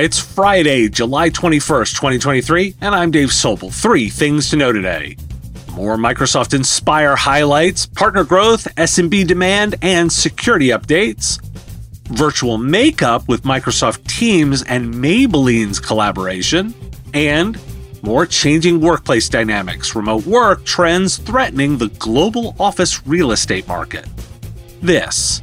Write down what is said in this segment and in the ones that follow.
It's Friday, July 21st, 2023, and I'm Dave Sobel. Three things to know today. More Microsoft Inspire highlights, partner growth, SMB demand, and security updates. Virtual makeup with Microsoft Teams and Maybelline's collaboration. And more changing workplace dynamics, remote work trends threatening the global office real estate market. This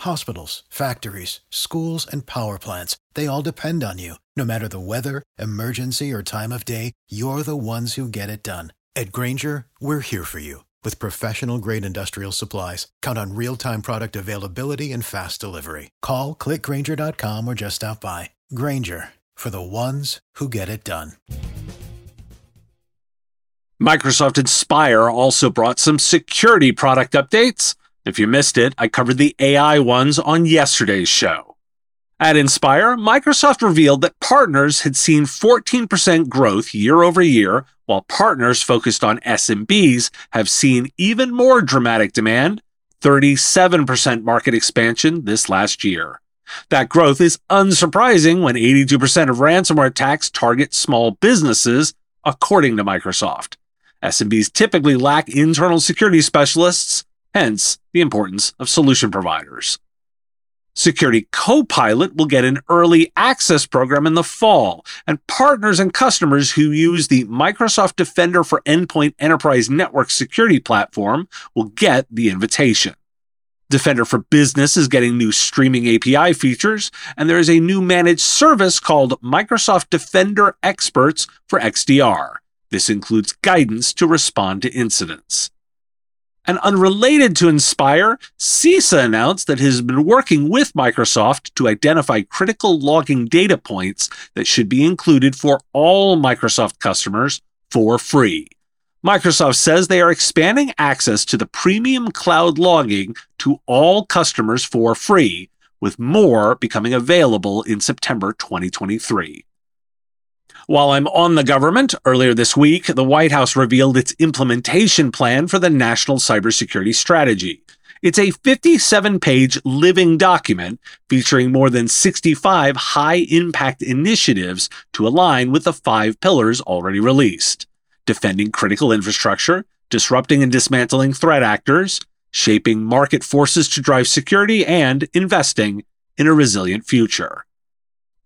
Hospitals, factories, schools, and power plants, they all depend on you. No matter the weather, emergency, or time of day, you're the ones who get it done. At Grainger, we're here for you with professional grade industrial supplies. Count on real time product availability and fast delivery. Call clickgrainger.com or just stop by. Grainger for the ones who get it done. Microsoft Inspire also brought some security product updates. If you missed it, I covered the AI ones on yesterday's show. At Inspire, Microsoft revealed that partners had seen 14% growth year over year, while partners focused on SMBs have seen even more dramatic demand 37% market expansion this last year. That growth is unsurprising when 82% of ransomware attacks target small businesses, according to Microsoft. SMBs typically lack internal security specialists, hence the importance of solution providers. Security Copilot will get an early access program in the fall, and partners and customers who use the Microsoft Defender for Endpoint Enterprise Network Security platform will get the invitation. Defender for Business is getting new streaming API features, and there is a new managed service called Microsoft Defender Experts for XDR. This includes guidance to respond to incidents. And unrelated to Inspire, CISA announced that it has been working with Microsoft to identify critical logging data points that should be included for all Microsoft customers for free. Microsoft says they are expanding access to the premium cloud logging to all customers for free, with more becoming available in September 2023. While I'm on the government, earlier this week, the White House revealed its implementation plan for the National Cybersecurity Strategy. It's a 57 page living document featuring more than 65 high impact initiatives to align with the five pillars already released defending critical infrastructure, disrupting and dismantling threat actors, shaping market forces to drive security, and investing in a resilient future.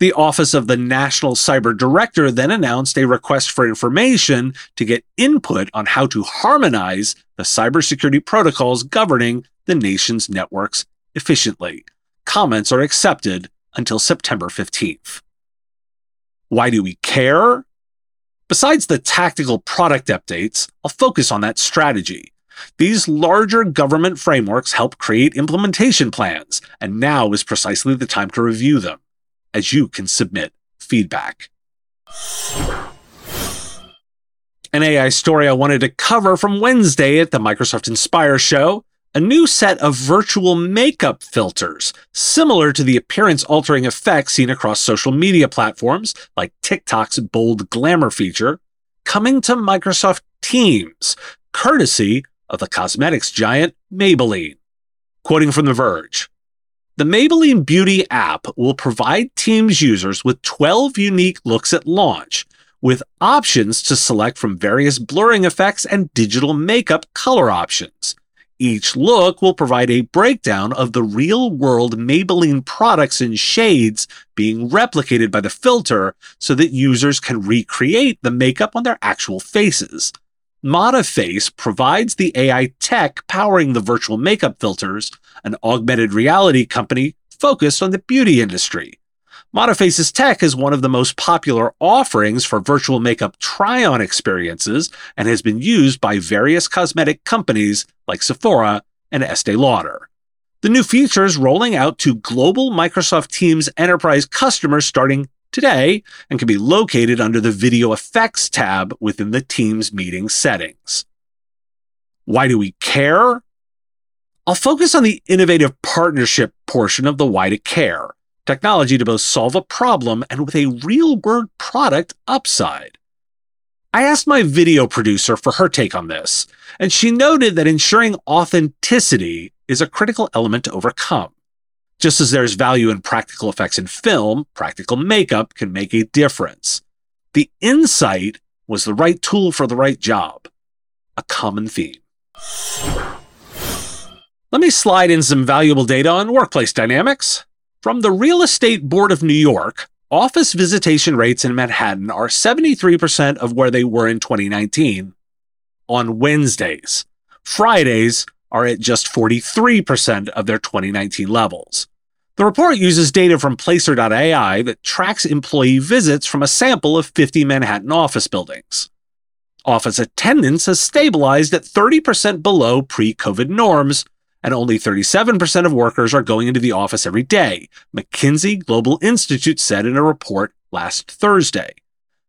The Office of the National Cyber Director then announced a request for information to get input on how to harmonize the cybersecurity protocols governing the nation's networks efficiently. Comments are accepted until September 15th. Why do we care? Besides the tactical product updates, I'll focus on that strategy. These larger government frameworks help create implementation plans, and now is precisely the time to review them as you can submit feedback. An AI story I wanted to cover from Wednesday at the Microsoft Inspire show a new set of virtual makeup filters, similar to the appearance altering effects seen across social media platforms like TikTok's bold glamour feature, coming to Microsoft Teams, courtesy of the cosmetics giant Maybelline. Quoting from The Verge the Maybelline Beauty app will provide Teams users with 12 unique looks at launch, with options to select from various blurring effects and digital makeup color options. Each look will provide a breakdown of the real world Maybelline products and shades being replicated by the filter so that users can recreate the makeup on their actual faces. Modiface provides the AI tech powering the virtual makeup filters, an augmented reality company focused on the beauty industry. Modiface's tech is one of the most popular offerings for virtual makeup try on experiences and has been used by various cosmetic companies like Sephora and Estee Lauder. The new feature is rolling out to global Microsoft Teams enterprise customers starting today and can be located under the Video Effects tab within the Teams meeting settings. Why do we care? I'll focus on the innovative partnership portion of the Why to Care technology to both solve a problem and with a real world product upside. I asked my video producer for her take on this, and she noted that ensuring authenticity is a critical element to overcome. Just as there's value in practical effects in film, practical makeup can make a difference. The insight was the right tool for the right job. A common theme. Let me slide in some valuable data on workplace dynamics. From the Real Estate Board of New York, office visitation rates in Manhattan are 73% of where they were in 2019 on Wednesdays. Fridays are at just 43% of their 2019 levels. The report uses data from Placer.ai that tracks employee visits from a sample of 50 Manhattan office buildings. Office attendance has stabilized at 30% below pre COVID norms, and only 37% of workers are going into the office every day, McKinsey Global Institute said in a report last Thursday.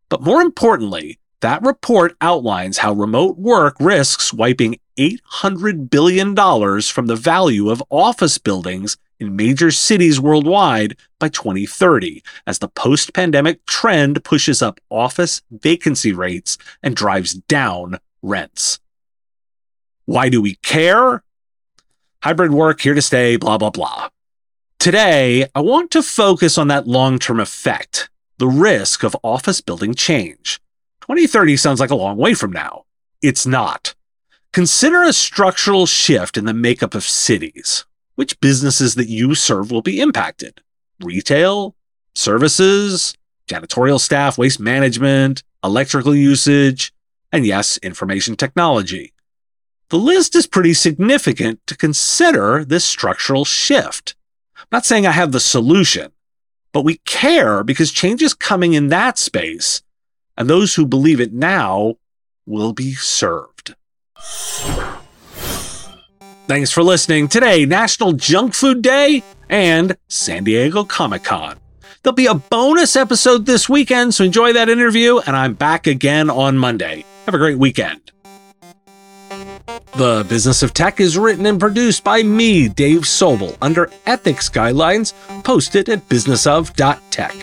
But more importantly, that report outlines how remote work risks wiping $800 billion from the value of office buildings in major cities worldwide by 2030, as the post pandemic trend pushes up office vacancy rates and drives down rents. Why do we care? hybrid work here to stay, blah, blah, blah. Today, I want to focus on that long term effect, the risk of office building change. 2030 sounds like a long way from now. It's not. Consider a structural shift in the makeup of cities. Which businesses that you serve will be impacted? Retail, services, janitorial staff, waste management, electrical usage, and yes, information technology. The list is pretty significant to consider this structural shift. I'm not saying I have the solution, but we care because change is coming in that space, and those who believe it now will be served. Thanks for listening. Today, National Junk Food Day and San Diego Comic Con. There'll be a bonus episode this weekend, so enjoy that interview, and I'm back again on Monday. Have a great weekend. The Business of Tech is written and produced by me, Dave Sobel, under ethics guidelines posted at businessof.tech.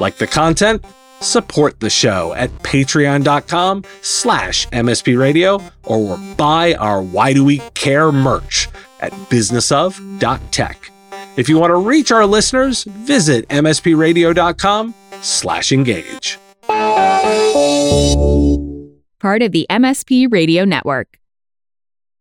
Like the content? Support the show at patreon.com slash mspradio or buy our Why Do We Care merch at businessof.tech. If you want to reach our listeners, visit mspradio.com slash engage. Part of the MSP Radio Network.